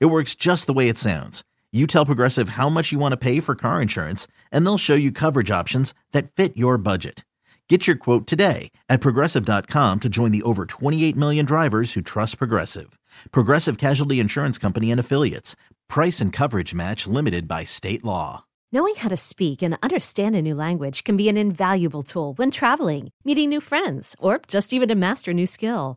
It works just the way it sounds. You tell Progressive how much you want to pay for car insurance, and they'll show you coverage options that fit your budget. Get your quote today at progressive.com to join the over 28 million drivers who trust Progressive. Progressive Casualty Insurance Company and Affiliates. Price and coverage match limited by state law. Knowing how to speak and understand a new language can be an invaluable tool when traveling, meeting new friends, or just even to master a new skill.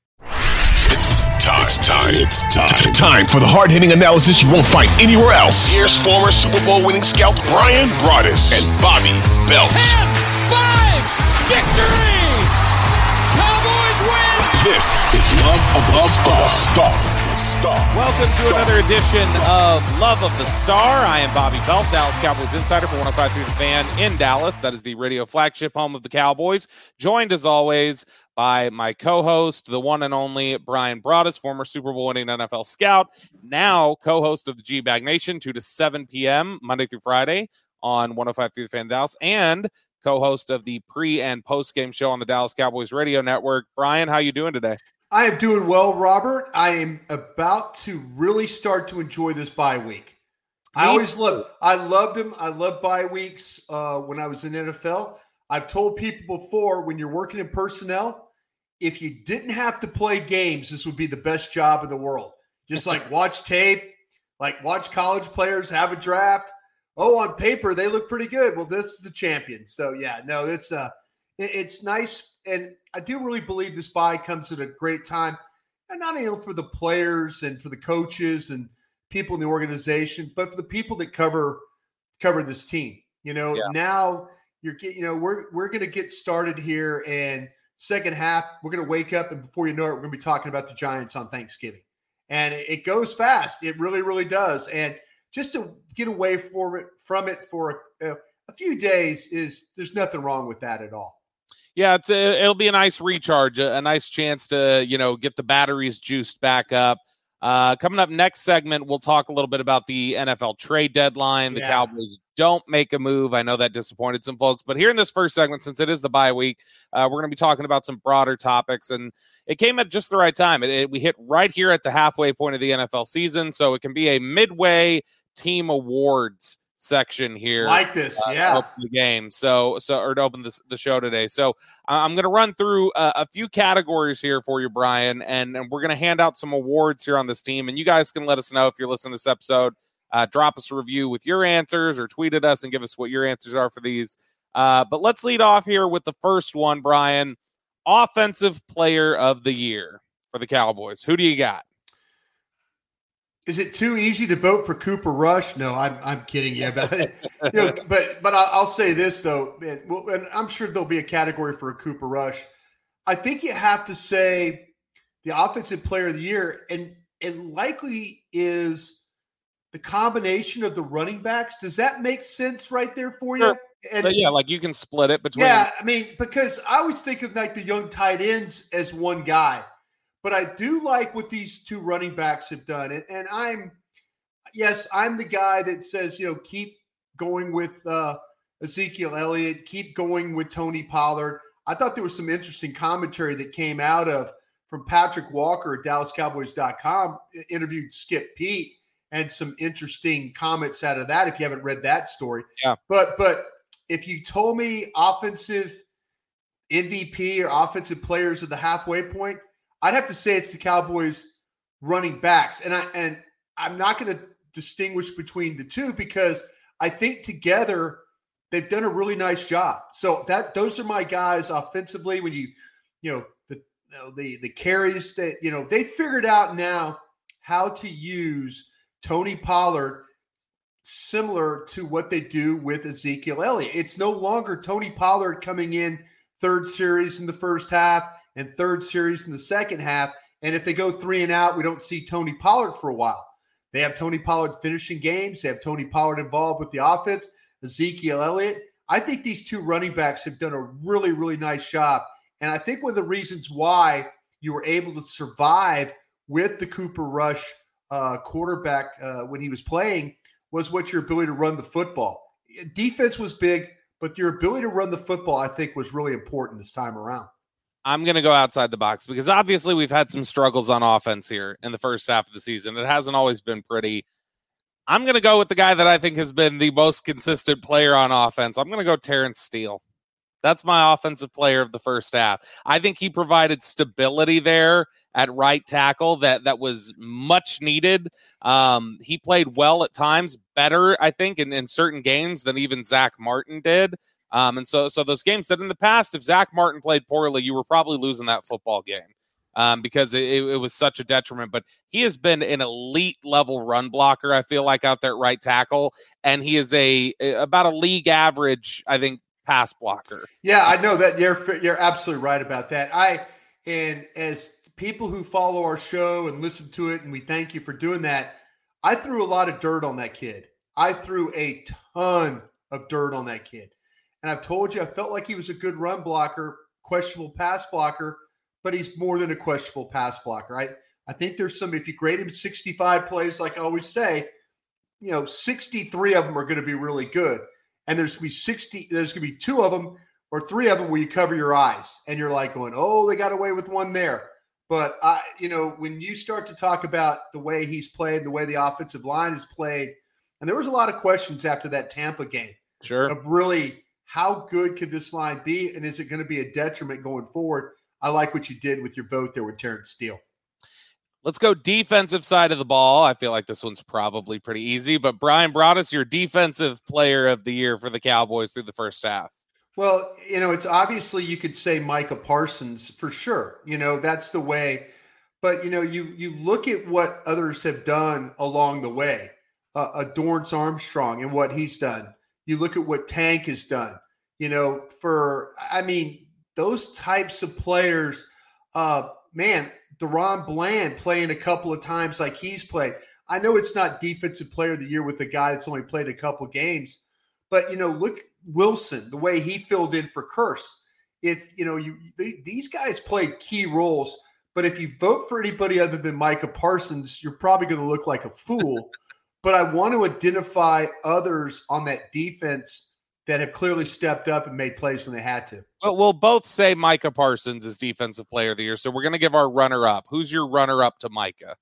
It's time. It's time. It's time. Time for the hard hitting analysis you won't find anywhere else. Here's former Super Bowl winning scout Bryan Broaddus and Bobby Belt. 10, 5, victory! Cowboys win! This is Love of the Star. Star. Star. Welcome to another edition of Love of the Star. I am Bobby Belt, Dallas Cowboys insider for 105.3 The Fan in Dallas. That is the radio flagship home of the Cowboys. Joined as always by my co-host, the one and only Bryan Broaddus, former Super Bowl winning NFL scout, now co-host of the G Bag Nation, 2 to 7 p.m. Monday through Friday on 105.3 The Fan Dallas, and co-host of the pre and post game show on the Dallas Cowboys radio network. Bryan, how you doing today? I am doing well, Robert. I am about to really start to enjoy this bye week. Me I always love I loved them. I love bye weeks uh, when I was in NFL. I've told people before when you're working in personnel, if you didn't have to play games, this would be the best job in the world. Just like watch tape, like watch college players have a draft oh, on paper they look pretty good. Well, this is the champion. So yeah, no, it's uh it, it's nice, and I do really believe this bye comes at a great time, and not only for the players and for the coaches and people in the organization, but for the people that cover cover this team. You know, yeah. now you're you know we're we're going to get started here, and second half we're going to wake up, and before you know it, we're going to be talking about the Giants on Thanksgiving, and it, goes fast. It really, really does, and just to get away for it, from it for a, a few days is there's nothing wrong with that at all. Yeah, it's a, it'll be a nice recharge, a, a, nice chance to you know get the batteries juiced back up. Uh, coming up next segment, we'll talk a little bit about the NFL trade deadline. The yeah. Cowboys don't make a move. I know that disappointed some folks, but here in this first segment, since it is the bye week, uh, we're going to be talking about some broader topics, and it came at just the right time. It, it, we hit right here at the halfway point of the NFL season, so it can be a midway team awards section here like this uh, yeah. the game. So so or to open this, the show today. So i'm going to run through a, a, few categories here for you Bryan, and, and we're going to hand out some awards here on this team and you guys can let us know if you're listening to this episode. Uh, drop us a review with your answers or tweet at us and give us what your answers are for these. Uh, but let's lead off here with the first one Bryan. offensive player of the year for the cowboys. Who do you got is it too easy to vote for Cooper Rush? No, I'm, I'm kidding you about it. You know, but but I'll say this though, and, well, and I'm sure there'll be a category for a Cooper Rush. I think you have to say the offensive player of the year, and it likely is the combination of the running backs. Does that make sense right there for you? Sure. And, but yeah, like you can split it between. Yeah, I mean, because I always think of like the young tight ends as one guy. But I do like what these two running backs have done. And, and I'm, yes, I'm the guy that says, you know, keep going with uh, Ezekiel Elliott, keep going with Tony Pollard. I thought there was some interesting commentary that came out of from Patrik Walker at DallasCowboys.com interviewed Skip Peete and some interesting comments out of that. If you haven't read that story, yeah. But but if you told me offensive MVP or offensive players at the halfway point, I'd have to say it's the Cowboys running backs, and I and I'm not going to distinguish between the two because I think together they've done a really nice job. So that those are my guys offensively. When you you know the you know, the the carries that you know they figured out now how to use Tony Pollard similar to what they do with Ezekiel Elliott. It's no longer Tony Pollard coming in third series in the first half and third series in the second half. And if they go three and out, we don't see Tony Pollard for a while. They have Tony Pollard finishing games. They have Tony Pollard involved with the offense, Ezekiel Elliott. I think these two running backs have done a really, really nice job. And I think one of the reasons why you were able to survive with the Cooper Rush uh, quarterback uh, when he was playing was what your ability to run the football. Defense was big, but your ability to run the football, I think, was really important this time around. I'm going to go outside the box because obviously we've had some struggles on offense here in the first half of the season. It hasn't always been pretty. I'm going to go with the guy that I think has been the most consistent player on offense. I'm going to go Terence Steele. That's my offensive player of the first half. I think he provided stability there at right tackle that that was much needed. Um, he played well at times, better I think in, in certain games than even Zack Martin did. Um, and so, so those games that in the past, if Zack Martin played poorly, you were probably losing that football game um, because it, it, was such a detriment. But he has been an elite level run blocker. I feel like out there at right tackle, and he is a, a about a league average, I think, pass blocker. Yeah, I know that you're you're absolutely right about that. I and as people who follow our show and listen to it, and we thank you for doing that. I threw a lot of dirt on that kid. I threw a ton of dirt on that kid. And I've told you, I felt like he was a good run blocker, questionable pass blocker, but he's more than a questionable pass blocker. I, I think there's some, if you grade him 65 plays, like I always say, you know, 63 of them are going to be really good. And there's going to be 60, there's going to be two of them or three of them where you cover your eyes and you're like going, oh, they got away with one there. But I, you know, when you start to talk about the way he's played, the way the offensive line has played, and there was a lot of questions after that Tampa game. Sure. Of really how good could this line be? And is it going to be a detriment going forward? I like what you did with your vote there with Terence Steele. Let's go defensive side of the ball. I feel like this one's probably pretty easy, but Bryan Broaddus your defensive player of the year for the Cowboys through the first half. Well, you know, it's obviously you could say Micah Parsons for sure. You know, that's the way. But you know, you you look at what others have done along the way. Uh, Dorance Armstrong and what he's done. You look at what Tank has done. You know, for I mean, those types of players, uh, man, DaRon Bland playing a couple of times like he's played. I know it's not defensive player of the year with a guy that's only played a couple games, but you know, look Wilson, the way he filled in for Kearse. If you know, you they, these guys played key roles, but if you vote for anybody other than Micah Parsons, you're probably going to look like a fool but I want to identify others on that defense that have clearly stepped up and made plays when they had to. Well, we'll both say Micah Parsons is defensive player of the year. So we're going to give our runner up. Who's your runner up to Micah?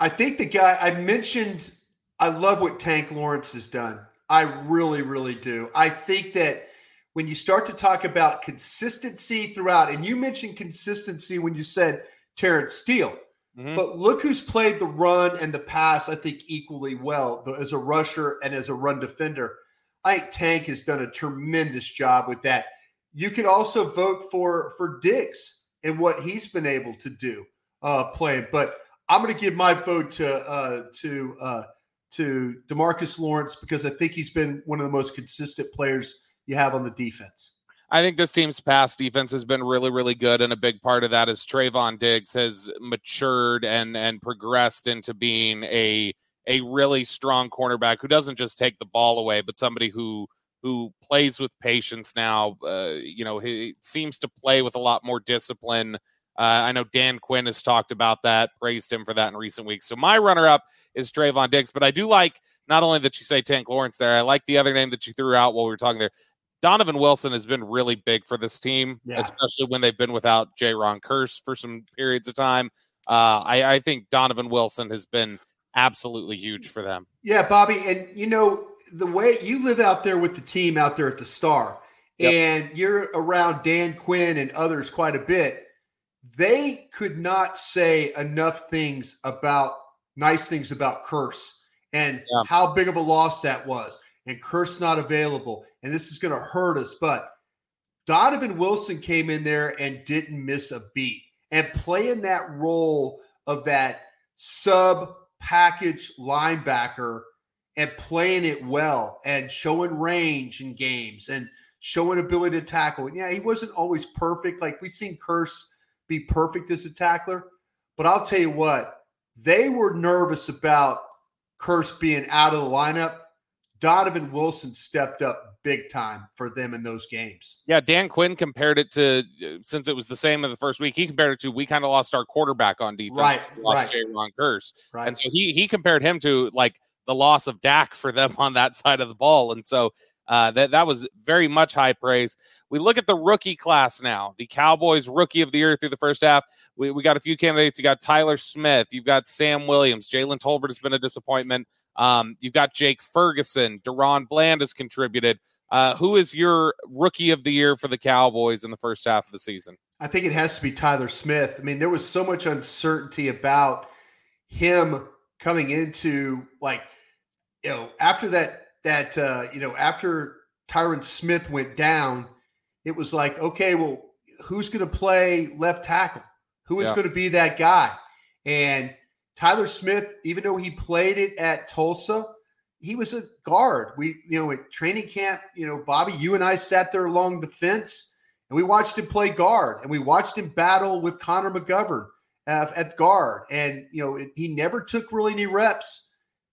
I think the guy I mentioned, I love what Tank Lawrence has done. I really, really do. I think that when you start to talk about consistency throughout, and you mentioned consistency when you said Terence Steele. Mm-hmm. But look who's played the run and the pass, I think, equally well as a rusher and as a run defender. I think Tank has done a tremendous job with that. You could also vote for for Diggs and what he's been able to do uh, playing. But I'm going to give my vote to uh, to uh, to Demarcus Lawrence because I think he's been one of the most consistent players you have on the defense. I think this team's pass defense has been really, really good, and a big part of that is Trevon Diggs has matured and and progressed into being a a really strong cornerback who doesn't just take the ball away, but somebody who who plays with patience now. Uh, you know, he seems to play with a lot more discipline. Uh, I know Dan Quinn has talked about that, praised him for that in recent weeks. So my runner up is Trevon Diggs, but I do like not only that you say Tank Lawrence there, I like the other name that you threw out while we were talking there, Donovan Wilson has been really big for this team, Yeah. especially when they've been without Jayron Kearse for some periods of time. Uh, I, I think Donovan Wilson has been absolutely huge for them. Yeah, Bobby, and you know the way you live out there with the team out there at the Star, Yep. and you're around Dan Quinn and others quite a bit. They could not say enough things about nice things about Kearse and Yeah. how big of a loss that was, and Kearse not available, and this is going to hurt us. But Donovan Wilson came in there and didn't miss a beat, and playing that role of that sub package linebacker and playing it well and showing range in games and showing ability to tackle. Yeah, he wasn't always perfect. Like we've seen Kearse be perfect as a tackler, but I'll tell you what, they were nervous about Kearse being out of the lineup. Donovan Wilson stepped up big time for them in those games. Yeah, Dan Quinn compared it to since it was the same in the first week. He compared it to we kind of lost our quarterback on defense. Right, We lost right. J. Ron Curse, Right. and so he he compared him to like the loss of Dak for them on that side of the ball, and so uh, that that was very much high praise. We look at the rookie class now. The Cowboys rookie of the year through the first half. We, we got a few candidates. You got Tyler Smith. You've got Sam Williams. Jalen Tolbert has been a disappointment. Um, you've got Jake Ferguson. DaRon Bland has contributed. Uh, who is your rookie of the year for the Cowboys in the first half of the season? I think it has to be Tyler Smith. I mean, there was so much uncertainty about him coming into like, you know, after that that uh, you know, after Tyron Smith went down, it was like, okay, well, who's going to play left tackle? Who is Yeah. going to be that guy? And Tyler Smith, even though he played it at Tulsa, he was a guard. We, you know, at training camp, you know, Bobby, you and I sat there along the fence and we watched him play guard and we watched him battle with Connor McGovern uh, at guard. And, you know, it, he never took really any reps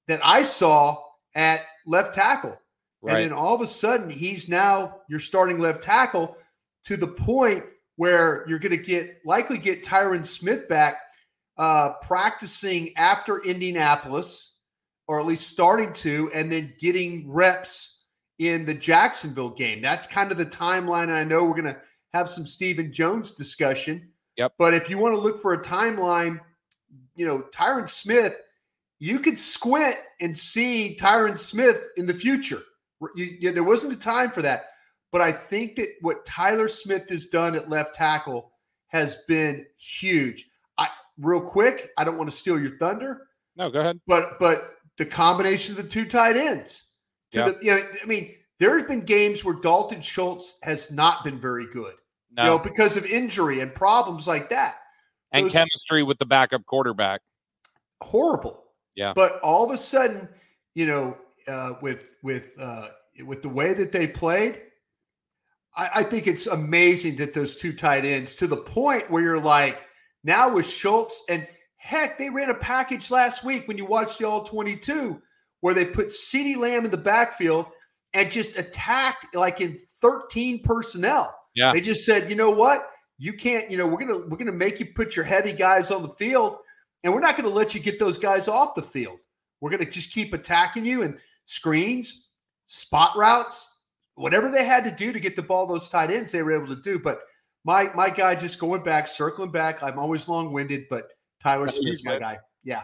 that I saw at left tackle. Right. And then all of a sudden, he's now your starting left tackle to the point where you're going to get likely get Tyron Smith back uh, practicing after Indianapolis, or at least starting to, and then getting reps in the Jacksonville game. That's kind of the timeline. And I know we're going to have some Stephen Jones discussion. Yep. But if you want to look for a timeline, you know, Tyron Smith, you could squint and see Tyron Smith in the future. You- you- there wasn't a time for that. But I think that what Tyler Smith has done at left tackle has been huge. I real quick, I don't want to steal your thunder, No, go ahead. but but the combination of the two tight ends. Yeah. the, you know, I mean, there's been games where Dalton Schultz has not been very good, No, you know, because of injury and problems like that. and those- chemistry with the backup quarterback. horrible. Yeah. But all of a sudden, you know, uh, with with uh, with the way that they played, I, I think it's amazing that those two tight ends to the point where you're like, now with Schultz and heck, they ran a package last week when you watched the All 22 where they put CeeDee Lamb in the backfield and just attacked like in 13 personnel. Yeah. They just said, you know what? You can't, you know, we're gonna we're gonna make you put your heavy guys on the field, and we're not gonna let you get those guys off the field. We're gonna just keep attacking you and screens, spot routes, whatever they had to do to get the ball those tight ends, they were able to do. But my my guy just going back, circling back. I'm always long winded, but Tyler That is Smith's my guy. Yeah.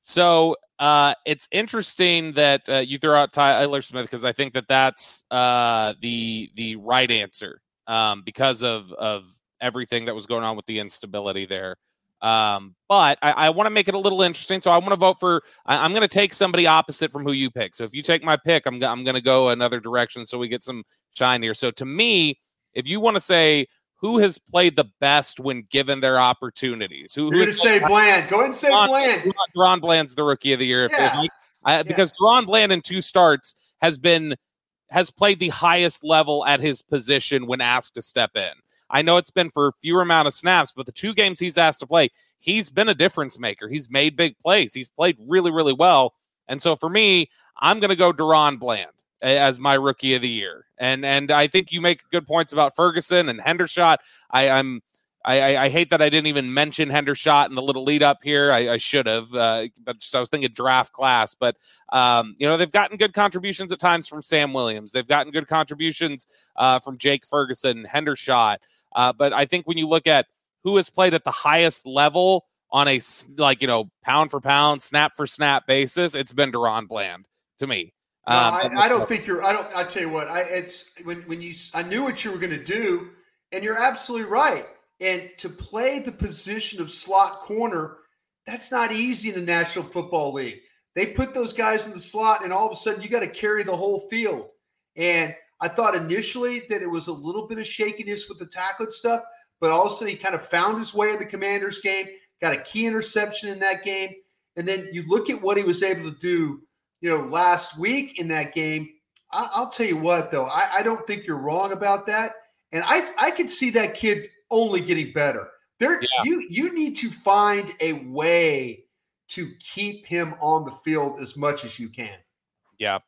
So uh, it's interesting that uh, you throw out Tyler Smith because I think that that's uh, the the right answer um, because of of everything that was going on with the instability there. Um, but I, I want to make it a little interesting, so I want to vote for. I, I'm going to take somebody opposite from who you pick. So if you take my pick, I'm I'm going to go another direction so we get some shine here. So to me, if you want to say who has played the best when given their opportunities, who, who You're has gonna say Bland. Go ahead and say Ron- Bland. Ron Bland's the rookie of the year. If- if Yeah. I- I, because Ron Bland in two starts has been has played the highest level at his position when asked to step in. I know it's been for fewer amount of snaps, but the two games he's asked to play, he's been a difference maker. He's made big plays. He's played really, really well. And so for me, I'm going to go DaRon Bland as my rookie of the year. And and I think you make good points about Ferguson and Hendershot. I, I'm I, I, I, hate that I didn't even mention Hendershot in the little lead up here. I, I should have, uh, but just I was thinking draft class. But um, you know they've gotten good contributions at times from Sam Williams. They've gotten good contributions uh, from Jake Ferguson, Hendershot. Uh, but I think when you look at who has played at the highest level on a like you know pound for pound, snap for snap basis, it's been DaRon Bland to me. No, um, I, I, don't think you're. I don't. I tell you what. I it's when when you. I knew what you were going to do, and you're absolutely right. And to play the position of slot corner, that's not easy in the National Football League. They put those guys in the slot, and all of a sudden you got to carry the whole field. And I thought initially that it was a little bit of shakiness with the tackling stuff, but all of a sudden he kind of found his way in the Commanders game, got a key interception in that game, and then you look at what he was able to do, you know, last week in that game. I, will tell you what, though, I, I don't think you're wrong about that, and I I could see that kid only getting better. There, yeah. you you need to find a way to keep him on the field as much as you can. Yeah.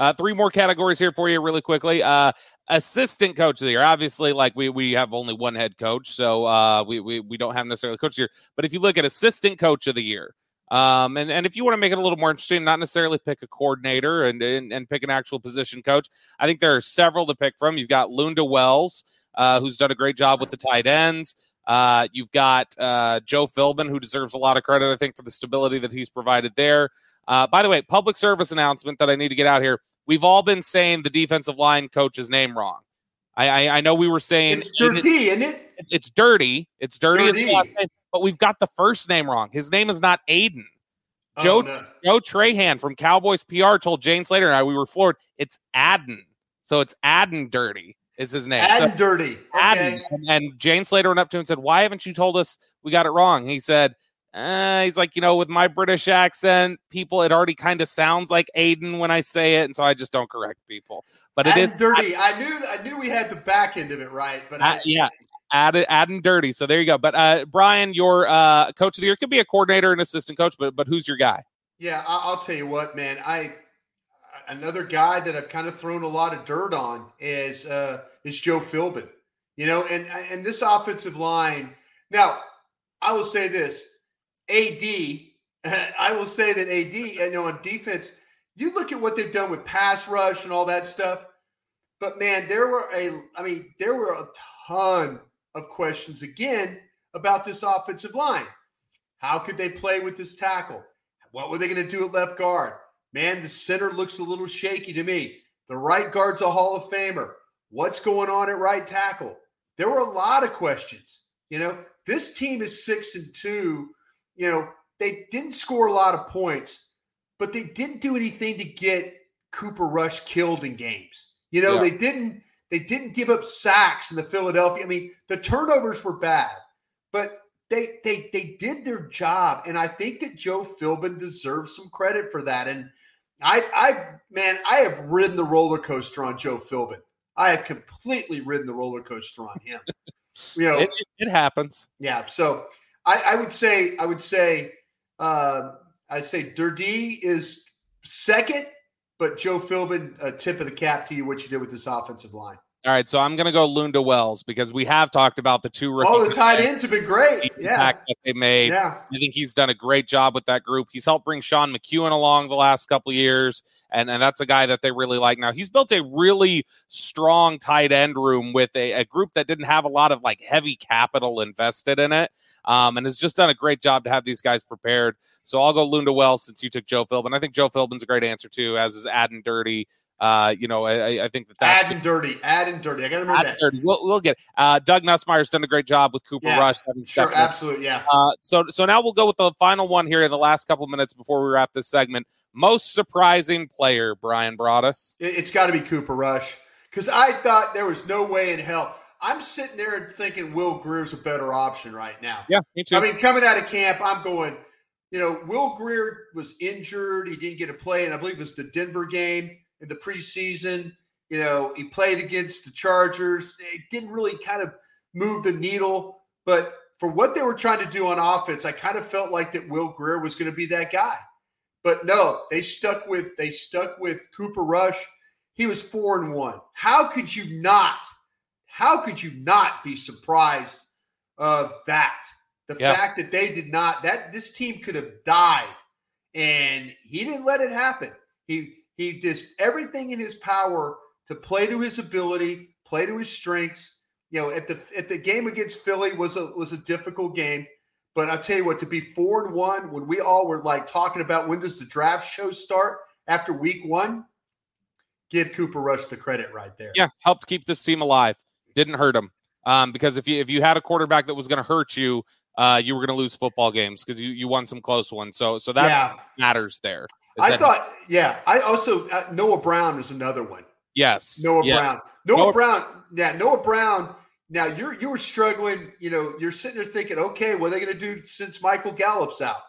Uh, three more categories here for you, really quickly. Uh, assistant coach of the year. Obviously, like we we have only one head coach, so uh, we, we we don't have necessarily coach here. But if you look at assistant coach of the year, um, and, and if you want to make it a little more interesting, not necessarily pick a coordinator and, and, and pick an actual position coach, I think there are several to pick from. You've got Lunda Wells, uh, who's done a great job with the tight ends. Uh, you've got uh, Joe Philbin, who deserves a lot of credit, I think, for the stability that he's provided there. Uh, by the way, public service announcement that I need to get out here. We've all been saying the defensive line coach's name wrong. I, I, I know we were saying it's dirty, isn't it? It's dirty. It's dirty, dirty. as name, but we've got the first name wrong. His name is not Aiden. Oh, Joe no. Joe Trahan from Cowboys PR told Jane Slater and I we were floored. It's Adden, so it's Adden Durde is his name. Ad so, Durde. Okay. And, and, Jane Slater went up to him and said, Why haven't you told us we got it wrong? He said, uh, he's like, you know, with my British accent, people, it already kind of sounds like Aiden when I say it, and so I just don't correct people. But it is dirty. I, I, knew, I knew we had the back end of it right, but uh, yeah, add it, adding dirty. So there you go. But uh, Bryan, your uh, coach of the year could be a coordinator and assistant coach, but but who's your guy? Yeah, I'll tell you what, man. I another guy that I've kind of thrown a lot of dirt on is uh, is Joe Philbin. You know, and and this offensive line. Now, I will say this: AD. I will say that AD. You know, on defense, you look at what they've done with pass rush and all that stuff. But man, there were a. I mean, there were a ton of questions again about this offensive line. How could they play with this tackle? What were they going to do at left guard? Man, the center looks a little shaky to me. The right guard's a Hall of Famer. What's going on at right tackle? There were a lot of questions. You know, this team is six and two. You know, they didn't score a lot of points, but they didn't do anything to get Cooper Rush killed in games. You know, yeah. they didn't they didn't give up sacks in the Philadelphia. I mean, the turnovers were bad, but they they they did their job, and I think that Joe Philbin deserves some credit for that. And I I man, I have ridden the roller coaster on Joe Philbin. I have completely ridden the roller coaster on him. You know, it, it happens. Yeah. So I, I, would say, I would say, uh, I'd say Durde is second, but Joe Philbin, a tip of the cap to you what you did with this offensive line. All right, so I'm going to go Lunda Wells because we have talked about the two rookies. Oh, the tight ends have been great. Yeah, that they made. Yeah, I think he's done a great job with that group. He's helped bring Sean McKeon along the last couple years, and and that's a guy that they really like. Now he's built a really strong tight end room with a, a group that didn't have a lot of like heavy capital invested in it, um, and has just done a great job to have these guys prepared. So I'll go Lunda Wells since you took Joe Philbin. I think Joe Philbin's a great answer too, as is Adden Durde. Uh, you know, I, I think that that's add and dirty, add and dirty. I got to remember that. Durde. We'll, we'll get. Uh, Doug Nussmeier's done a great job with Cooper yeah, Rush. Sure, absolutely, yeah. Uh, so, so now we'll go with the final one here in the last couple of minutes before we wrap this segment. Most surprising player, Bryan Broaddus. It's got to be Cooper Rush because I thought there was no way in hell. I'm sitting there thinking Will Grier's a better option right now. Yeah, me too. I mean, coming out of camp, I'm going. You know, Will Grier was injured. He didn't get to play, and I believe it was the Denver game in the preseason. You know, he played against the Chargers. It didn't really kind of move the needle, but for what they were trying to do on offense, I kind of felt like that Will Grier was going to be that guy. But no, they stuck with they stuck with Cooper Rush. He was four and one. How could you not? How could you not be surprised of that. The fact that they did not that this team could have died, and he didn't let it happen. He he did everything in his power to play to his ability, play to his strengths. You know, at the at the game against Philly was a was a difficult game, but I'll tell you what, to be four and one when we all were like talking about when does the draft show start after week one, give Cooper Rush the credit right there. Yeah, helped keep this team alive. Didn't hurt him. Um, because if you if you had a quarterback that was going to hurt you, uh, you were going to lose football games because you you won some close ones. So so that yeah. matters there. I thought, yeah. I also uh, Noah Brown is another one. yes, Noah yes. Brown. Noah, Noah- Brown. Yeah, Noah Brown. Now you're you were struggling. You know, you're sitting there thinking, okay, what are they going to do since Michael Gallup's out?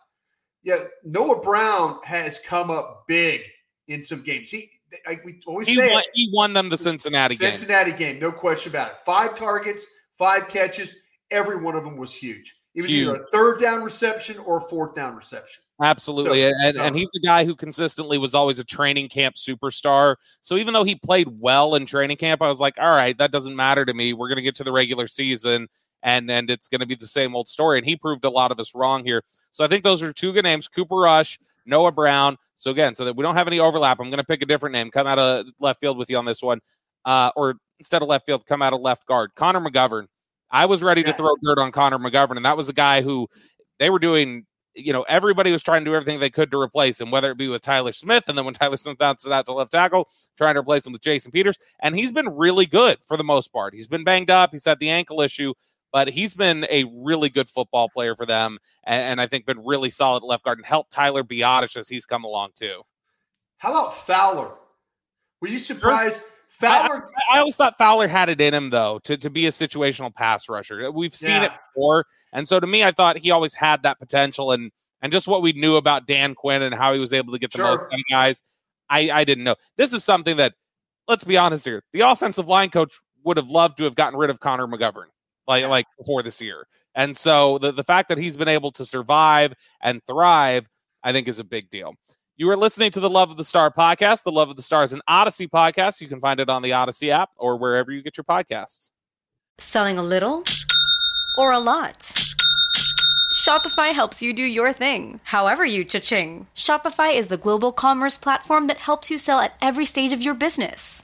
Yeah, Noah Brown has come up big in some games. He, like we always He say, won, it, he won them the Cincinnati game. Cincinnati game, no question about it. Five targets, five catches. Every one of them was huge. It was either a third down reception or a fourth down reception. Absolutely. So, and, and he's a guy who consistently was always a training camp superstar. So even though he played well in training camp, I was like, all right, that doesn't matter to me. We're going to get to the regular season and and it's going to be the same old story. And he proved a lot of us wrong here. So I think those are two good names Cooper Rush, Noah Brown. So again, so that we don't have any overlap, I'm going to pick a different name, come out of left field with you on this one. Uh, or instead of left field, come out of left guard. Connor McGovern. I was ready to throw dirt on Connor McGovern, and that was a guy who they were doing you know, everybody was trying to do everything they could to replace him, whether it be with Tyler Smith, and then when Tyler Smith bounces out to left tackle, trying to replace him with Jason Peters. And he's been really good for the most part. He's been banged up, he's had the ankle issue, but he's been a really good football player for them, and, and I think been really solid left guard and helped Tyler Biadasz as he's come along too. How about Fowler? Were you surprised? Fowler, I always thought Fowler had it in him though to, to be a situational pass rusher. We've seen it before, and so to me, I thought he always had that potential, and and just what we knew about Dan Quinn and how he was able to get the Sure. most out of guys, I I didn't know. This is something that let's be honest here. The offensive line coach would have loved to have gotten rid of Connor McGovern like like before this year, and so the the fact that he's been able to survive and thrive, I think, is a big deal. You are listening to the Love of the Star podcast. The Love of the Star is an Odyssey podcast. You can find it on the Odyssey app or wherever you get your podcasts. Selling a little or a lot? Shopify helps you do your thing, however you cha-ching. Shopify is the global commerce platform that helps you sell at every stage of your business.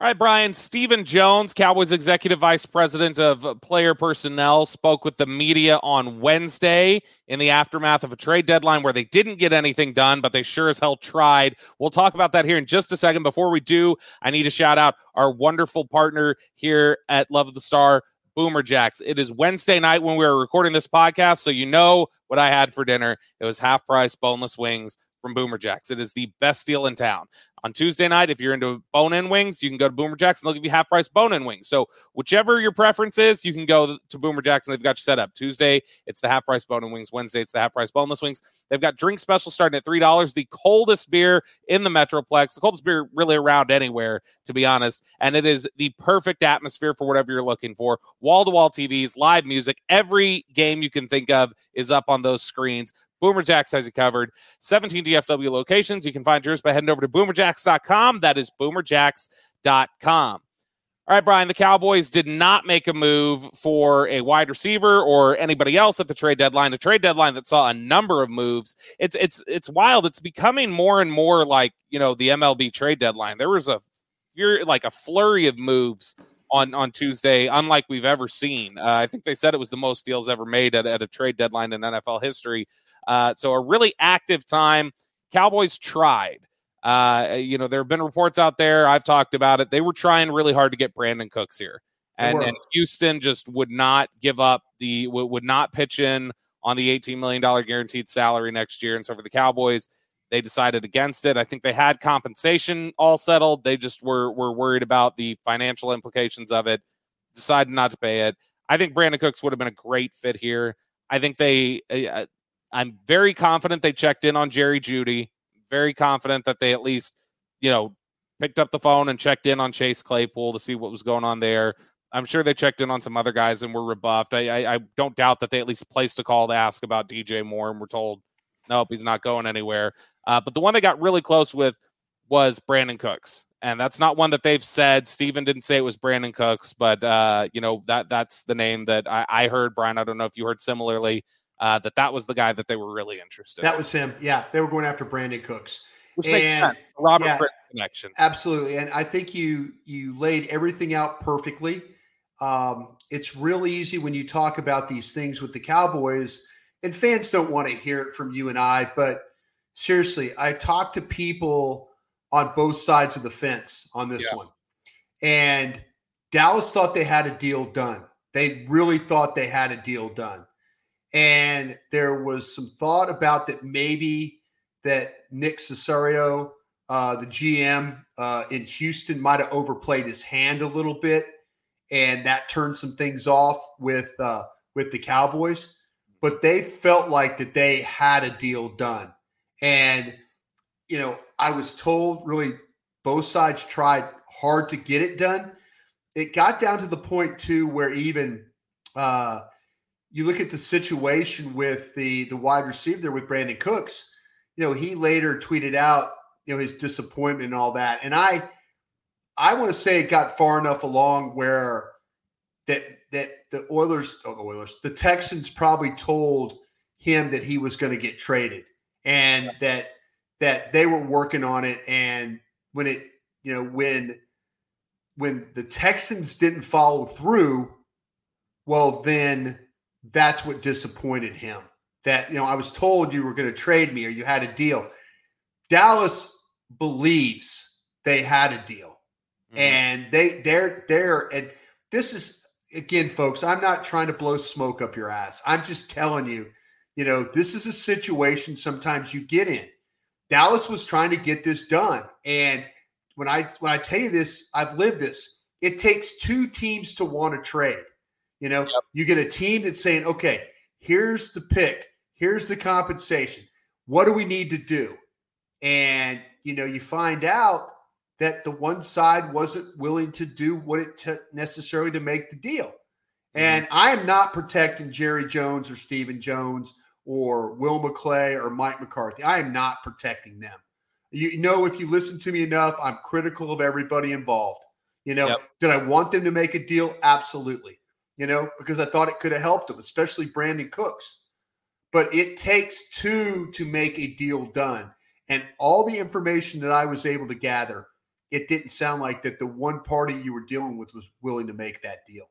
All right, Bryan. Stephen Jones, Cowboys Executive Vice President of Player Personnel, spoke with the media on Wednesday in the aftermath of a trade deadline where they didn't get anything done, but they sure as hell tried. We'll talk about that here in just a second. Before we do, I need to shout out our wonderful partner here at Love of the Star, Boomer Jacks. It is Wednesday night when we were recording this podcast, so you know what I had for dinner. It was half price boneless wings from Boomer Jacks. It is the best deal in town. On Tuesday night, if you're into bone in wings, you can go to Boomer Jacks and they'll give you half price bone in wings. So, whichever your preference is, you can go to Boomer Jacks and they've got you set up. Tuesday, it's the half price bone in wings. Wednesday, it's the half price boneless wings. They've got drink specials starting at $3, the coldest beer in the Metroplex, the coldest beer really around anywhere, to be honest. And it is the perfect atmosphere for whatever you're looking for. Wall to wall TVs, live music, every game you can think of is up on those screens. Boomer Jacks has you covered. 17 DFW locations. You can find yours by heading over to boomerjacks.com. That is boomerjacks.com. All right, Bryan, the Cowboys did not make a move for a wide receiver or anybody else at the trade deadline. The trade deadline that saw a number of moves. It's it's it's wild. It's becoming more and more like, you know, the MLB trade deadline. There was a you're like a flurry of moves on on Tuesday, unlike we've ever seen. Uh, I think they said it was the most deals ever made at, at a trade deadline in NFL history. Uh, so a really active time. Cowboys tried. Uh, you know, there have been reports out there. I've talked about it. They were trying really hard to get Brandin Cooks here, and, and Houston just would not give up the would not pitch in on the eighteen million dollar guaranteed salary next year. And so for the Cowboys, they decided against it. I think they had compensation all settled. They just were were worried about the financial implications of it. Decided not to pay it. I think Brandin Cooks would have been a great fit here. I think they uh, I'm very confident they checked in on Jerry Jeudy. Very confident that they at least, you know, picked up the phone and checked in on Chase Claypool to see what was going on there. I'm sure they checked in on some other guys and were rebuffed. I, I, I don't doubt that they at least placed a call to ask about DJ Moore and were told, nope, he's not going anywhere. Uh, but the one they got really close with was Brandin Cooks. And that's not one that they've said. Stephen didn't say it was Brandin Cooks, but uh, you know that that's the name that I, I heard. Bryan, I don't know if you heard similarly uh, that that was the guy that they were really interested. That in. was him. Yeah, they were going after Brandin Cooks, which and, makes sense. The Robert yeah, Prince connection, absolutely. And I think you you laid everything out perfectly. Um, it's real easy when you talk about these things with the Cowboys, and fans don't want to hear it from you and I. But seriously, I talked to people on both sides of the fence on this yeah. one, and Dallas thought they had a deal done. They really thought they had a deal done and there was some thought about that maybe that Nick Caserio, uh, the GM uh, in Houston, might have overplayed his hand a little bit, and that turned some things off with uh, with the Cowboys. But they felt like that they had a deal done, and you know I was told really both sides tried hard to get it done. It got down to the point too where even uh, you look at the situation with the the wide receiver there with Brandin Cooks. You know, he later tweeted out, you know, his disappointment and all that. And I I want to say it got far enough along where that that the Oilers, oh the Oilers, the Texans probably told him that he was going to get traded and yeah. that that they were working on it and when it you know when when the Texans didn't follow through well then that's what disappointed him. That, you know, I was told you were going to trade me or you had a deal. Dallas believes they had a deal. Mm-hmm. And they they're they're and this is again, folks, I'm not trying to blow smoke up your ass. I'm just telling you, you know, this is a situation sometimes you get in. Dallas was trying to get this done. And when I when I tell you this, I've lived this. It takes two teams to want to trade. You know, yep. you get a team that's saying, okay, here's the pick, here's the compensation. What do we need to do? And, you know, you find out that the one side wasn't willing to do what it took necessarily to make the deal. Mm-hmm. And I am not protecting Jerry Jones or Stephen Jones or Will McClay or Mike McCarthy. I am not protecting them. You know, if you listen to me enough, I'm critical of everybody involved. You know, yep. did I want them to make a deal? Absolutely you know, because I thought it could have helped him, especially Brandin Cooks. But it takes two to make a deal done. And all the information that I was able to gather, it didn't sound like that the one party you were dealing with was willing to make that deal.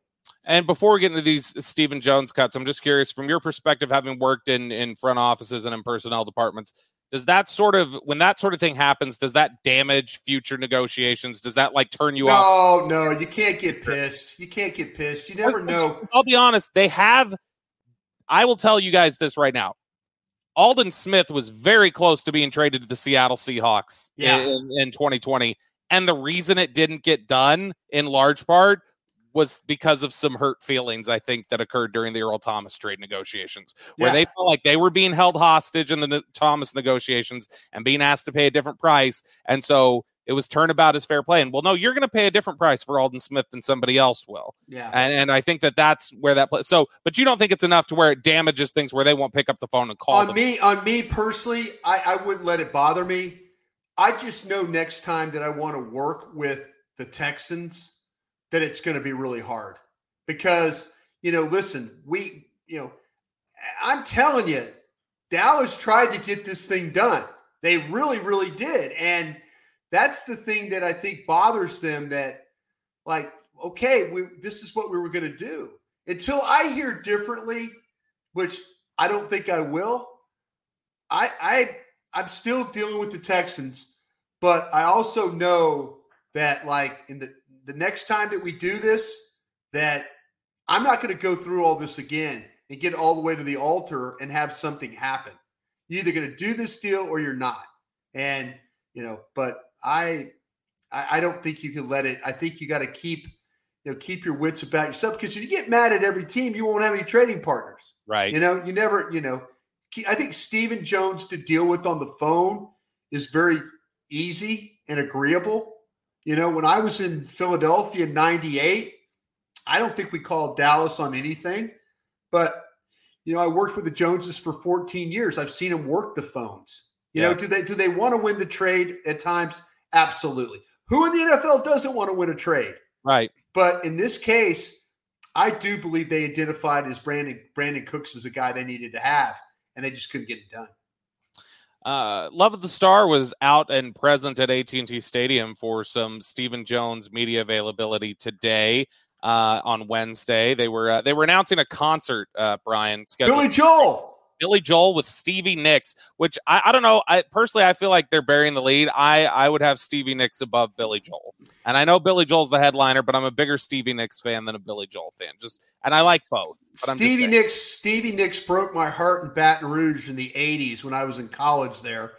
And before we get into these Stephen Jones cuts, I'm just curious from your perspective, having worked in in front offices and in personnel departments, does that sort of when that sort of thing happens does that damage future negotiations? Does that like turn you no, off? No no you can't get pissed. You can't get pissed. You never know. I'll be honest they have i will tell you guys this right now. Aldon Smith was very close to being traded to the Seattle Seahawks Yeah. in, in 2020. And the reason it didn't get done in large part was because of some hurt feelings, I think, that occurred during the Earl Thomas trade negotiations, where Yeah. they felt like they were being held hostage in the ne- Thomas negotiations and being asked to pay a different price. And so it was turnabout as fair play. And well, no, you're going to pay a different price for Aldon Smith than somebody else will. Yeah. And, and I think that that's where that play. So, but you don't think it's enough to where it damages things where they won't pick up the phone and call on them. me, on me personally, I, I wouldn't let it bother me. I just know next time that I want to work with the Texans that it's going to be really hard because you know, listen, we, you know, I'm telling you, Dallas tried to get this thing done. They really, really did, and that's the thing that I think bothers them. That, like, okay, we this is what we were going to do until I hear differently, which I don't think I will. I I I'm still dealing with the Texans, but I also know that like in the the next time that we do this, that I'm not going to go through all this again and get all the way to the altar and have something happen. You're either going to do this deal or you're not. And you know, but I I, I don't think you can let it. I think you got to keep you know keep your wits about yourself because if you get mad at every team, you won't have any trading partners. Right. You know, you never, you know, I think Stephen Jones to deal with on the phone is very easy and agreeable. You know, when I was in Philadelphia in 98, I don't think we called Dallas on anything, but you know, I worked with the Joneses for 14 years. I've seen them work the phones. You know, do they do they want to win the trade at times? Absolutely. Who in the NFL doesn't want to win a trade? Right. But in this case, I do believe they identified as Brandin Brandin Cooks as a guy they needed to have, and they just couldn't get it done. Uh, Love of the Star was out and present at AT&T Stadium for some Stephen Jones media availability today. Uh, on Wednesday, they were uh, they were announcing a concert. Uh, Bryan scheduled Billy Joel. Billy Joel with Stevie Nicks, which I, I don't know. I personally I feel like they're burying the lead. I I would have Stevie Nicks above Billy Joel, and I know Billy Joel's the headliner, but I'm a bigger Stevie Nicks fan than a Billy Joel fan. Just and I like both. But I'm Stevie. Nicks Stevie Nicks broke my heart in Baton Rouge in the 80s when I was in college there.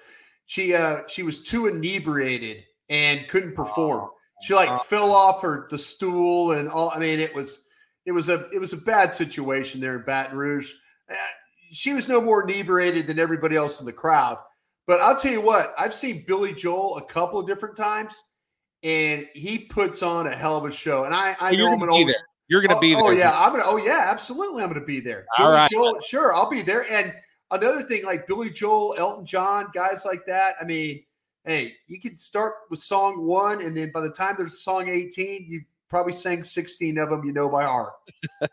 She uh she was too inebriated and couldn't perform. She like Oh. fell off her the stool and all I mean it was it was a it was a bad situation there in Baton Rouge. She was no more inebriated than everybody else in the crowd. But I'll tell you what, I've seen Billy Joel a couple of different times and he puts on a hell of a show. And I I you're know I'm gonna an be old there. You're gonna oh, be oh, there. Oh yeah, I'm gonna. Oh yeah, absolutely, I'm gonna be there. All Billy right. Joel, sure, I'll be there. And another thing, like Billy Joel, Elton John, guys like that. I mean, hey, you can start with song one, and then by the time there's song 18, you probably sang 16 of them. You know by heart.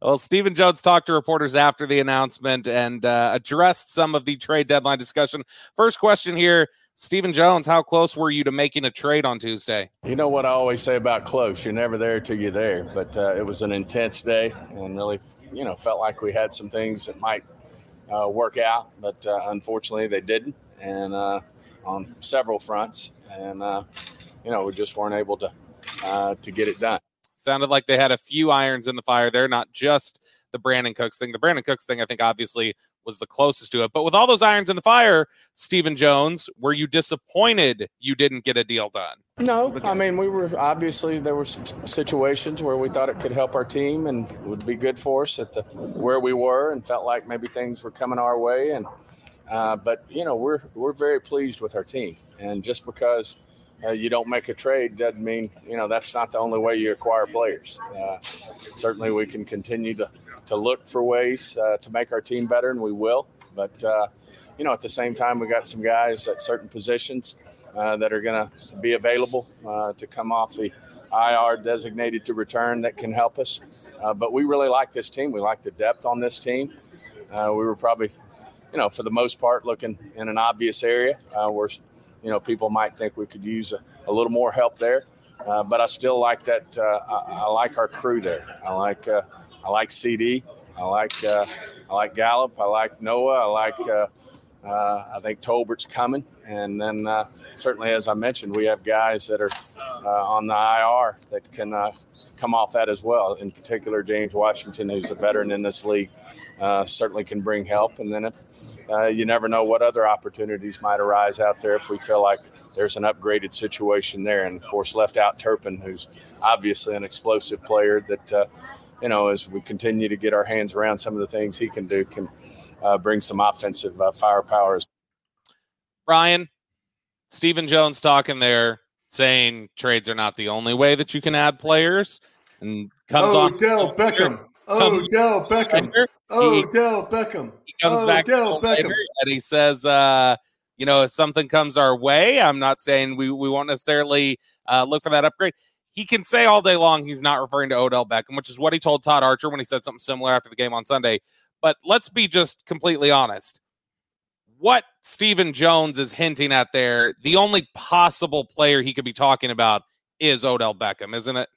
Well, Stephen Jones talked to reporters after the announcement and uh, addressed some of the trade deadline discussion. First question here, Stephen Jones, how close were you to making a trade on Tuesday? You know what I always say about close. You're never there till you're there. But uh, it was an intense day and really, you know, felt like we had some things that might uh, work out. But uh, unfortunately, they didn't. And uh, on several fronts. And, uh, you know, we just weren't able to, to get it done. Sounded like they had a few irons in the fire there, not just the Brandin Cooks thing. The Brandin Cooks thing, I think, obviously was the closest to it. But with all those irons in the fire, Stephen Jones, were you disappointed you didn't get a deal done? No, I mean, we were obviously there were situations where we thought it could help our team and would be good for us at the where we were, and felt like maybe things were coming our way. And uh, but you know, we're we're very pleased with our team, and just because uh, you don't make a trade doesn't mean you know that's not the only way you acquire players. Uh, certainly, we can continue to to look for ways uh, to make our team better, and we will. But uh, you know, at the same time, we got some guys at certain positions uh, that are going to be available uh, to come off the IR designated to return that can help us. But we really like this team. We like the depth on this team. We were probably, you know, for the most part, looking in an obvious area where, you know, people might think we could use a, a little more help there. Uh, but I still like that. Uh, I, I like our crew there. I like uh, I like CD. I like uh, I like Gallup. I like Noah. I like uh, uh, I think Tolbert's coming, and then uh, certainly, as I mentioned, we have guys that are uh, on the IR that can uh, come off that as well. In particular, James Washington, who's a veteran in this league, uh, certainly can bring help. And then if uh, you never know what other opportunities might arise out there if we feel like there's an upgraded situation there. And of course, left out Turpin, who's obviously an explosive player that you know as we continue to get our hands around some of the things he can do can uh, bring some offensive uh, firepower. Bryan, Stephen Jones talking there, saying trades are not the only way that you can add players, and comes oh, on. Odell Beckham. Oh, Odell Beckham. Oh, Odell Beckham. He comes oh, back Odell Beckham. and he says, uh, you know, if something comes our way, I'm not saying we, we won't necessarily uh, look for that upgrade. He can say all day long he's not referring to Odell Beckham, which is what he told Todd Archer when he said something similar after the game on Sunday. But let's be just completely honest. What Stephen Jones is hinting at there, the only possible player he could be talking about is Odell Beckham, isn't it?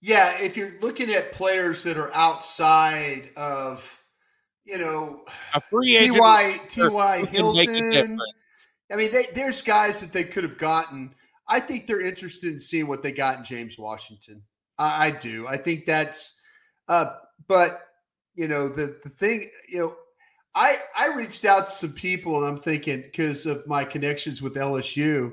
Yeah, if you're looking at players that are outside of, you know, a free agent, T.Y. T.Y. Hilton. I mean, they, there's guys that they could have gotten. I think they're interested in seeing what they got in James Washington. I, I do. I think that's, uh, but you know, the the thing, you know, I I reached out to some people and I'm thinking because of my connections with LSU,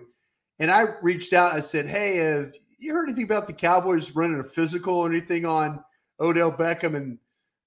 and I reached out. I said, "Hey, have you heard anything about the Cowboys running a physical or anything on Odell Beckham?" And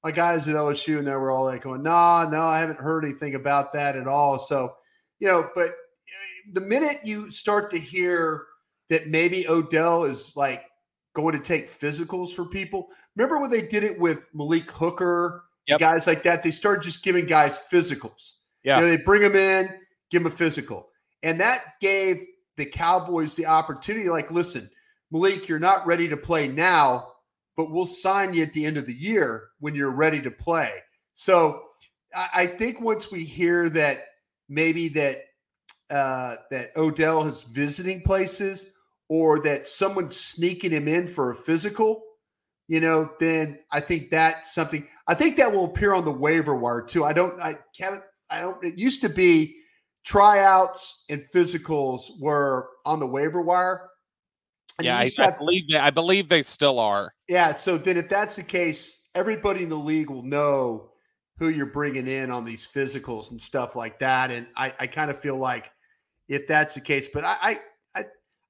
my guys at LSU and they were all like, "Going, no, nah, no, I haven't heard anything about that at all." So, you know, but eh, the minute you start to hear that maybe Odell is like going to take physicals for people. Remember when they did it with Malik Hooker, yep. guys like that? They start just giving guys physicals. Yeah, you know, they bring them in, give them a physical, and that gave the Cowboys the opportunity. Like, listen, Malik, you're not ready to play now, but we'll sign you at the end of the year when you're ready to play. So I think once we hear that maybe that uh, that Odell is visiting places or that someone's sneaking him in for a physical, you know, then I think that's something. I think that will appear on the waiver wire too. I don't. I can't. I don't. It used to be tryouts and physicals were on the waiver wire. yeah, I, have, I, believe they, I believe they still are. Yeah. So then, if that's the case, everybody in the league will know who you're bringing in on these physicals and stuff like that. And I, I kind of feel like if that's the case, but I, I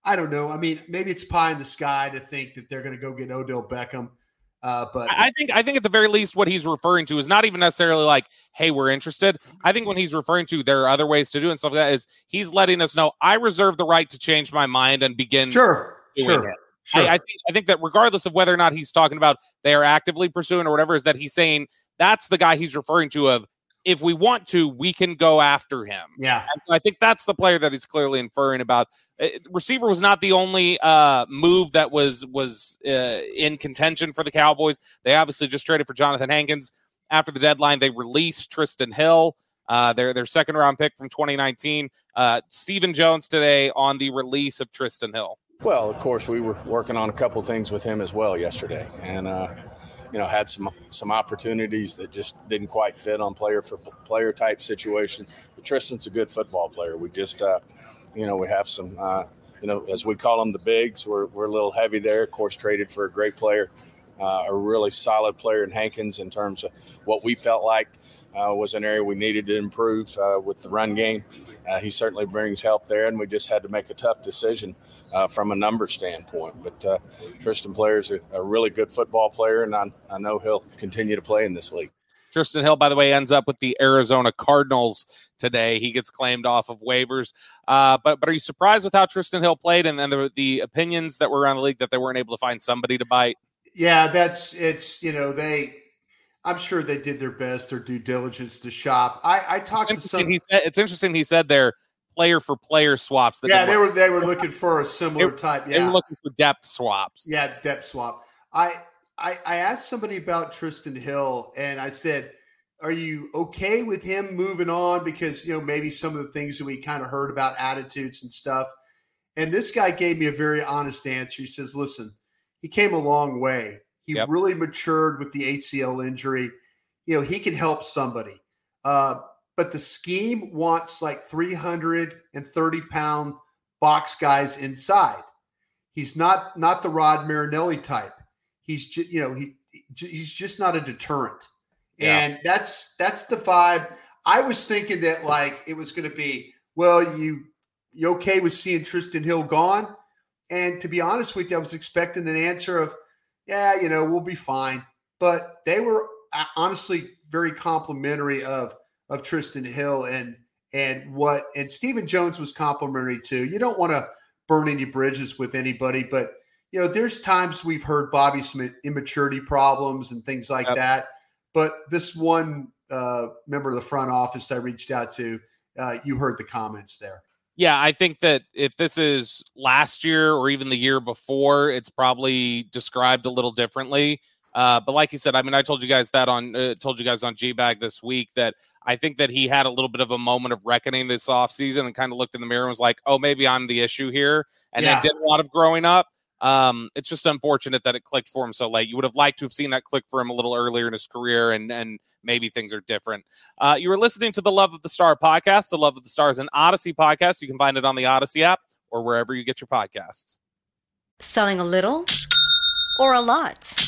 I don't know. I mean, maybe it's pie in the sky to think that they're going to go get Odell Beckham. Uh, but I think I think at the very least what he's referring to is not even necessarily like, "Hey, we're interested." I think when he's referring to there are other ways to do it and stuff like that is he's letting us know I reserve the right to change my mind and begin sure, sure, it. Sure. I, I, think I think that regardless of whether or not he's talking about they are actively pursuing or whatever, is that he's saying that's the guy he's referring to of if we want to, we can go after him. Yeah. So I think that's the player that he's clearly inferring about. Uh, receiver was not the only uh, move that was was uh, in contention for the Cowboys. They obviously just traded for Johnathan Hankins after the deadline. They released Trysten Hill, uh, their their second round pick from 2019. Uh, Stephen Jones today on the release of Trysten Hill. Well, of course, we were working on a couple things with him as well yesterday, and uh, you know, had some some opportunities that just didn't quite fit on player for player type situation. But Trysten's a good football player. We just, uh, you know, we have some, uh, you know, as we call them, the bigs. We're we're a little heavy there. Of course, traded for a great player, uh, a really solid player in Hankins in terms of what we felt like uh, was an area we needed to improve uh, with the run game. Uh, he certainly brings help there, and we just had to make a tough decision uh, from a number standpoint. But uh, Trysten Player is a, a, really good football player, and I, I know he'll continue to play in this league. Trysten Hill, by the way, ends up with the Arizona Cardinals today. He gets claimed off of waivers. Uh, but but are you surprised with how Trysten Hill played and then the, the opinions that were around the league that they weren't able to find somebody to bite? Yeah, that's it's you know they I'm sure they did their best, their due diligence to shop. I, I talked to some. He said, it's interesting. He said they're player for player swaps. yeah, they were they were looking for a similar type. Yeah, they were looking for depth swaps. Yeah, depth swap. I, I I asked somebody about Trysten Hill, and I said, "Are you okay with him moving on? Because you know maybe some of the things that we kind of heard about attitudes and stuff." And this guy gave me a very honest answer. He says, "Listen, he came a long way. He yep. really matured with the ACL injury. You know, he can help somebody. Uh, but the scheme wants like 330 pound box guys inside. He's not not the Rod Marinelli type. He's just you know he he's just not a deterrent, yeah. and that's that's the vibe. I was thinking that like it was going to be well, you you okay with seeing Trysten Hill gone? And to be honest with you, I was expecting an answer of, yeah, you know, we'll be fine. But they were uh, honestly very complimentary of of Trysten Hill and and what and Stephen Jones was complimentary too. You don't want to burn any bridges with anybody, but you know, there's times we've heard Bobby some immaturity problems and things like yep. that. But this one uh, member of the front office I reached out to, uh, you heard the comments there. Yeah, I think that if this is last year or even the year before, it's probably described a little differently. Uh, but like you said, I mean, I told you guys that on uh, told you guys on G Bag this week that I think that he had a little bit of a moment of reckoning this offseason and kind of looked in the mirror and was like, "Oh, maybe I'm the issue here," and yeah. then did a lot of growing up. Um, it's just unfortunate that it clicked for him so late. You would have liked to have seen that click for him a little earlier in his career, and and maybe things are different. Uh, you were listening to the Love of the Star podcast. The Love of the Star is an Audacy podcast. You can find it on the Audacy app or wherever you get your podcasts. Selling a little or a lot.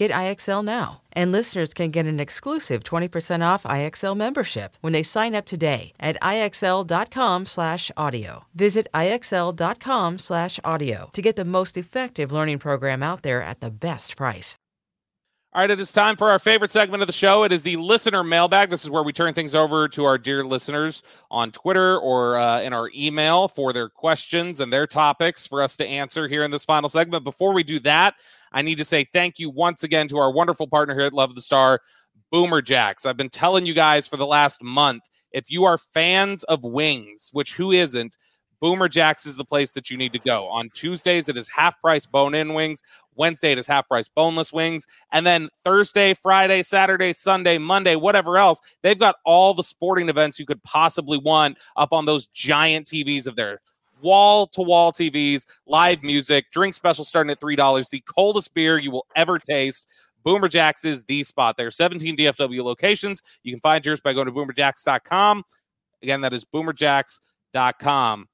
Get IXL now. And listeners can get an exclusive 20% off IXL membership when they sign up today at IXL.com/audio. Visit IXL.com/audio to get the most effective learning program out there at the best price. All right, it is time for our favorite segment of the show. It is the listener mailbag. This is where we turn things over to our dear listeners on Twitter or uh, in our email for their questions and their topics for us to answer here in this final segment. Before we do that, I need to say thank you once again to our wonderful partner here at Love the Star, Boomer Jacks. I've been telling you guys for the last month if you are fans of wings, which who isn't, Boomer Jacks is the place that you need to go. On Tuesdays, it is half price bone in wings. Wednesday, it is half price boneless wings. And then Thursday, Friday, Saturday, Sunday, Monday, whatever else, they've got all the sporting events you could possibly want up on those giant TVs of their wall to wall TVs, live music, drink special starting at $3, the coldest beer you will ever taste. Boomer Jacks is the spot. There are 17 DFW locations. You can find yours by going to boomerjacks.com. Again, that is boomerjacks.com.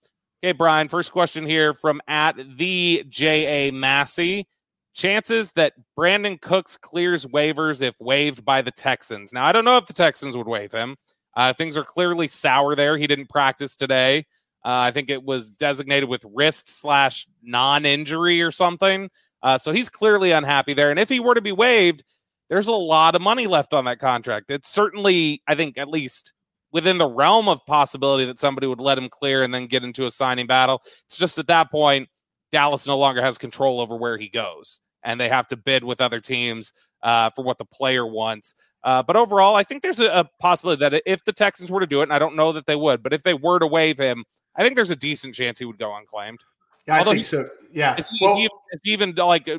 Okay, Bryan, first question here from at the J.A. Massey. Chances that Brandin Cooks clears waivers if waived by the Texans. Now, I don't know if the Texans would waive him. Uh, things are clearly sour there. He didn't practice today. Uh, I think it was designated with wrist slash non injury or something. Uh, so he's clearly unhappy there. And if he were to be waived, there's a lot of money left on that contract. It's certainly, I think, at least within the realm of possibility that somebody would let him clear and then get into a signing battle. It's just at that point, Dallas no longer has control over where he goes, and they have to bid with other teams uh, for what the player wants. Uh, but overall, I think there's a, a, possibility that if the Texans were to do it, and I don't know that they would, but if they were to waive him, I think there's a decent chance he would go unclaimed. Yeah, Although I think he, so. Yeah. Is he, well, is, he, is he even like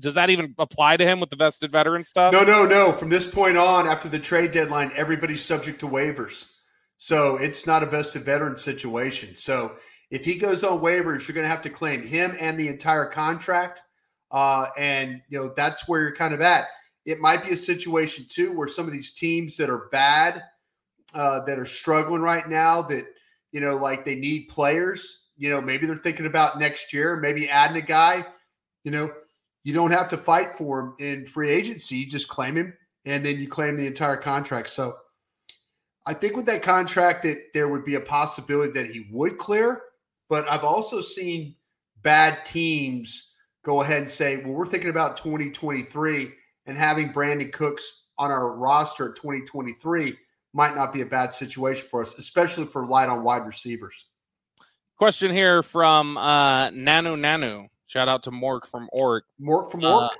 does that even apply to him with the vested veteran stuff? No, no, no. From this point on, after the trade deadline, everybody's subject to waivers. So it's not a vested veteran situation. So if he goes on waivers, you're going to have to claim him and the entire contract. Uh, and, you know, that's where you're kind of at. It might be a situation, too, where some of these teams that are bad, uh, that are struggling right now, that, you know, like they need players, you know, maybe they're thinking about next year, maybe adding a guy, you know, you don't have to fight for him in free agency. You just claim him and then you claim the entire contract. So I think with that contract that there would be a possibility that he would clear, but I've also seen bad teams go ahead and say, well, we're thinking about 2023 and having Brandin Cooks on our roster at 2023 might not be a bad situation for us, especially for light on wide receivers. Question here from uh, Nanu Nanu. Shout out to Mork from Ork. Mork from Ork.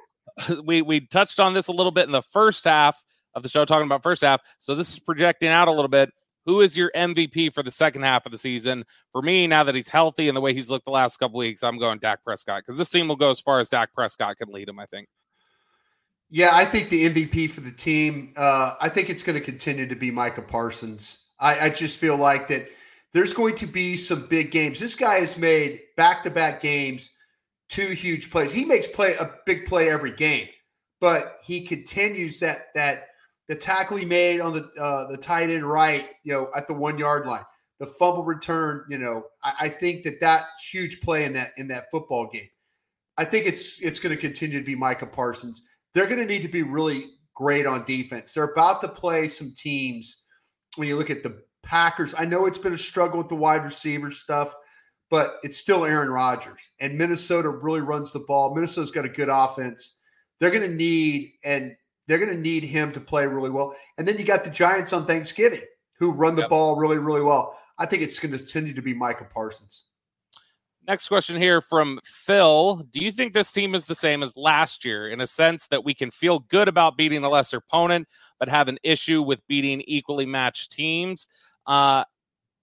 Uh, we we touched on this a little bit in the first half of the show, talking about first half. So this is projecting out a little bit. Who is your MVP for the second half of the season? For me, now that he's healthy and the way he's looked the last couple weeks, I'm going Dak Prescott because this team will go as far as Dak Prescott can lead him. I think. Yeah, I think the MVP for the team. Uh, I think it's going to continue to be Micah Parsons. I, I just feel like that there's going to be some big games. This guy has made back to back games two huge plays. He makes play a big play every game, but he continues that that the tackle he made on the uh, the tight end right, you know, at the one yard line, the fumble return. You know, I, I think that that huge play in that in that football game. I think it's it's going to continue to be Micah Parsons. They're going to need to be really great on defense. They're about to play some teams. When you look at the Packers, I know it's been a struggle with the wide receiver stuff but it's still Aaron Rodgers. And Minnesota really runs the ball. Minnesota's got a good offense. They're going to need and they're going to need him to play really well. And then you got the Giants on Thanksgiving who run the yep. ball really, really well. I think it's going to continue to be Micah Parsons. Next question here from Phil. Do you think this team is the same as last year in a sense that we can feel good about beating a lesser opponent, but have an issue with beating equally matched teams? Uh,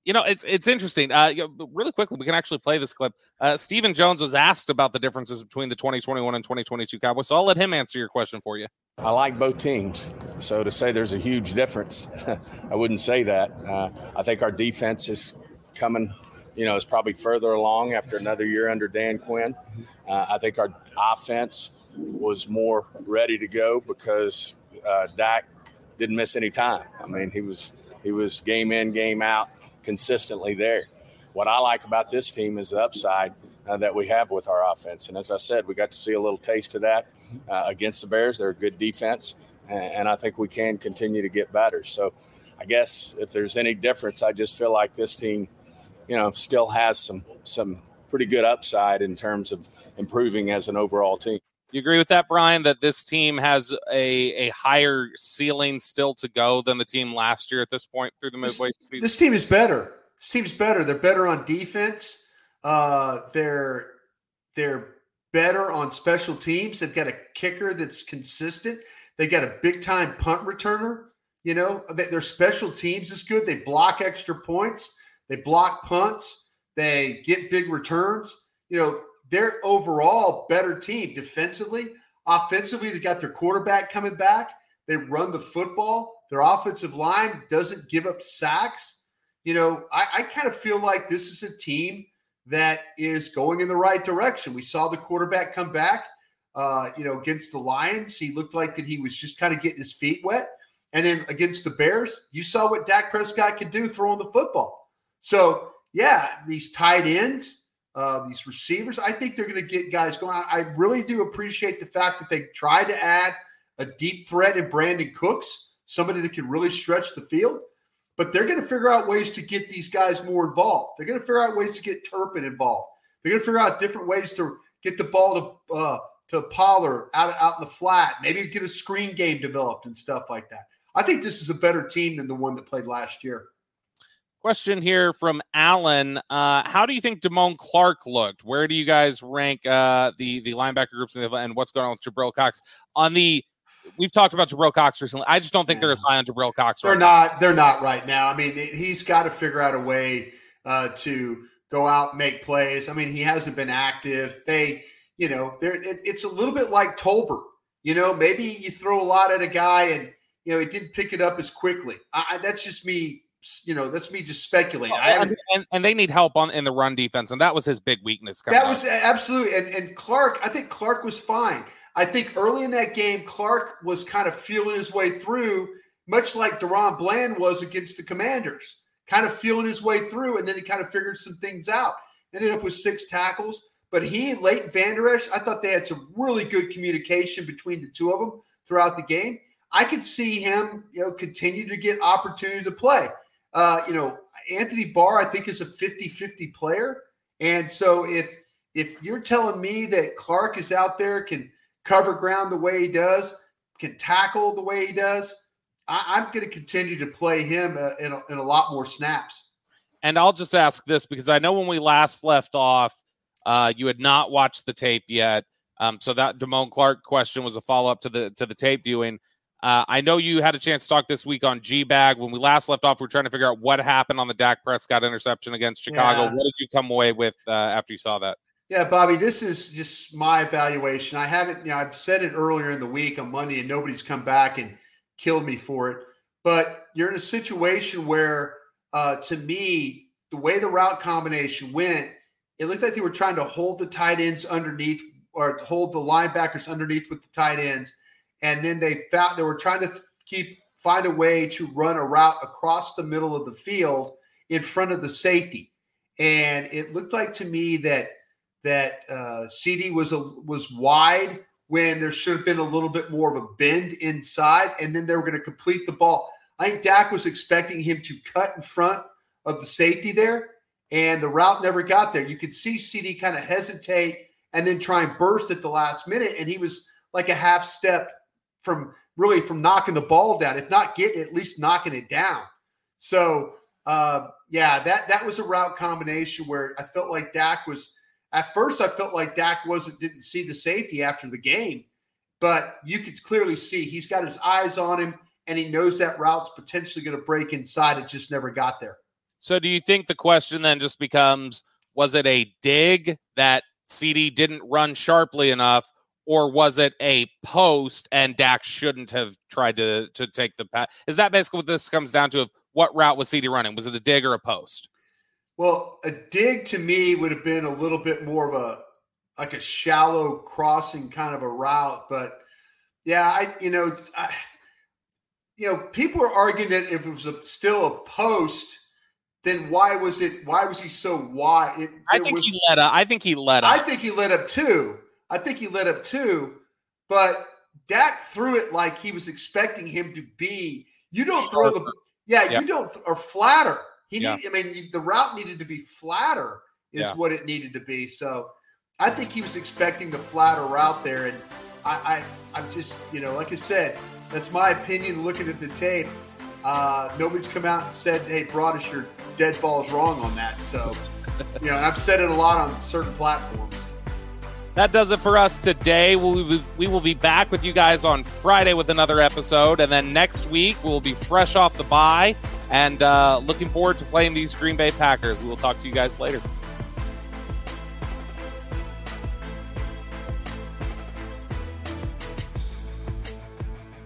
you know, it's it's interesting. Uh, you know, really quickly, we can actually play this clip. Uh, Stephen Jones was asked about the differences between the 2021 and 2022 Cowboys, so I'll let him answer your question for you. I like both teams, so to say there's a huge difference, I wouldn't say that. Uh, I think our defense is coming, you know, is probably further along after another year under Dan Quinn. Uh, I think our offense was more ready to go because uh, Dak didn't miss any time. I mean, he was he was game in, game out consistently there. What I like about this team is the upside uh, that we have with our offense. And as I said, we got to see a little taste of that uh, against the Bears. They're a good defense, and, and I think we can continue to get better. So I guess if there's any difference, I just feel like this team, you know, still has some some pretty good upside in terms of improving as an overall team. You agree with that, Bryan? That this team has a a higher ceiling still to go than the team last year at this point through the midway this, season. This team is better. This team's better. They're better on defense. Uh, they're they're better on special teams. They've got a kicker that's consistent. They got a big time punt returner. You know, their special teams is good. They block extra points. They block punts. They get big returns. You know, they're overall better team defensively. Offensively, they got their quarterback coming back. They run the football. Their offensive line doesn't give up sacks. You know, I, I kind of feel like this is a team that is going in the right direction. We saw the quarterback come back, uh, you know, against the Lions. He looked like that he was just kind of getting his feet wet. And then against the Bears, you saw what Dak Prescott could do throwing the football. So, yeah, these tight ends, uh, these receivers. I think they're going to get guys going. I really do appreciate the fact that they tried to add a deep threat in Brandin Cooks, somebody that can really stretch the field. but they're going to figure out ways to get these guys more involved. They're going to figure out ways to get Turpin involved. They're going to figure out different ways to get the ball to uh, to Pollard out out in the flat. Maybe get a screen game developed and stuff like that. I think this is a better team than the one that played last year. Question here from Alan. Uh, how do you think Damone Clark looked? Where do you guys rank uh, the the linebacker groups and what's going on with Jabril Cox? On the we've talked about Jabril Cox recently. I just don't think they're as high on Jabril Cox. They're right not. Now. They're not right now. I mean, he's got to figure out a way uh, to go out and make plays. I mean, he hasn't been active. They, you know, they it, it's a little bit like Tolbert. You know, maybe you throw a lot at a guy and you know he didn't pick it up as quickly. I, that's just me you know, that's me just speculating. And, and, and, they need help on in the run defense, and that was his big weakness. That was absolutely, and, and Clark. I think Clark was fine. I think early in that game, Clark was kind of feeling his way through, much like DaRon Bland was against the Commanders, kind of feeling his way through, and then he kind of figured some things out. Ended up with six tackles, but he and Leighton Vander Esch, I thought they had some really good communication between the two of them throughout the game. I could see him, you know, continue to get opportunities to play. Uh, you know, Anthony Barr, I think, is a 50 50 player. And so if if you're telling me that Clark is out there, can cover ground the way he does, can tackle the way he does, I, am going to continue to play him uh, in, a, in a lot more snaps. And I'll just ask this because I know when we last left off, uh, you had not watched the tape yet. Um, so that Damone Clark question was a follow up to the to the tape viewing. Uh, I know you had a chance to talk this week on G Bag. When we last left off, we were trying to figure out what happened on the Dak Prescott interception against Chicago. Yeah. What did you come away with uh, after you saw that? Yeah, Bobby, this is just my evaluation. I haven't, you know, I've said it earlier in the week on Monday, and nobody's come back and killed me for it. But you're in a situation where, uh, to me, the way the route combination went, it looked like they were trying to hold the tight ends underneath or hold the linebackers underneath with the tight ends and then they found they were trying to keep find a way to run a route across the middle of the field in front of the safety. And it looked like to me that that uh, CD was a, was wide when there should have been a little bit more of a bend inside, and then they were going to complete the ball. I think Dak was expecting him to cut in front of the safety there, and the route never got there. You could see CD kind of hesitate and then try and burst at the last minute, and he was like a half step from really from knocking the ball down, if not getting at least knocking it down. So uh, yeah, that that was a route combination where I felt like Dak was at first. I felt like Dak wasn't didn't see the safety after the game, but you could clearly see he's got his eyes on him and he knows that route's potentially going to break inside. It just never got there. So do you think the question then just becomes was it a dig that CD didn't run sharply enough or was it a post and Dak shouldn't have tried to to take the pass? Is that basically what this comes down to? Of what route was CD running? Was it a dig or a post? Well, a dig to me would have been a little bit more of a like a shallow crossing kind of a route, but yeah, I you know, I, you know, people are arguing that if it was a, still a post, then why was it? Why was he so wide? It, I think was, he let up. I think he let up. I think he let up too. I think he let up two, but Dak threw it like he was expecting him to be. You don't throw the yeah, yeah. you don't or flatter. He yeah. need, I mean, the route needed to be flatter is yeah. what it needed to be. So I think he was expecting the flatter route there, and I, I I'm just you know, like I said, that's my opinion. Looking at the tape, uh, nobody's come out and said, "Hey, Broaddus, your dead ball's wrong on that." So you know, I've said it a lot on certain platforms. That does it for us today. We will be back with you guys on Friday with another episode. And then next week, we'll be fresh off the bye and uh, looking forward to playing these Green Bay Packers. We will talk to you guys later.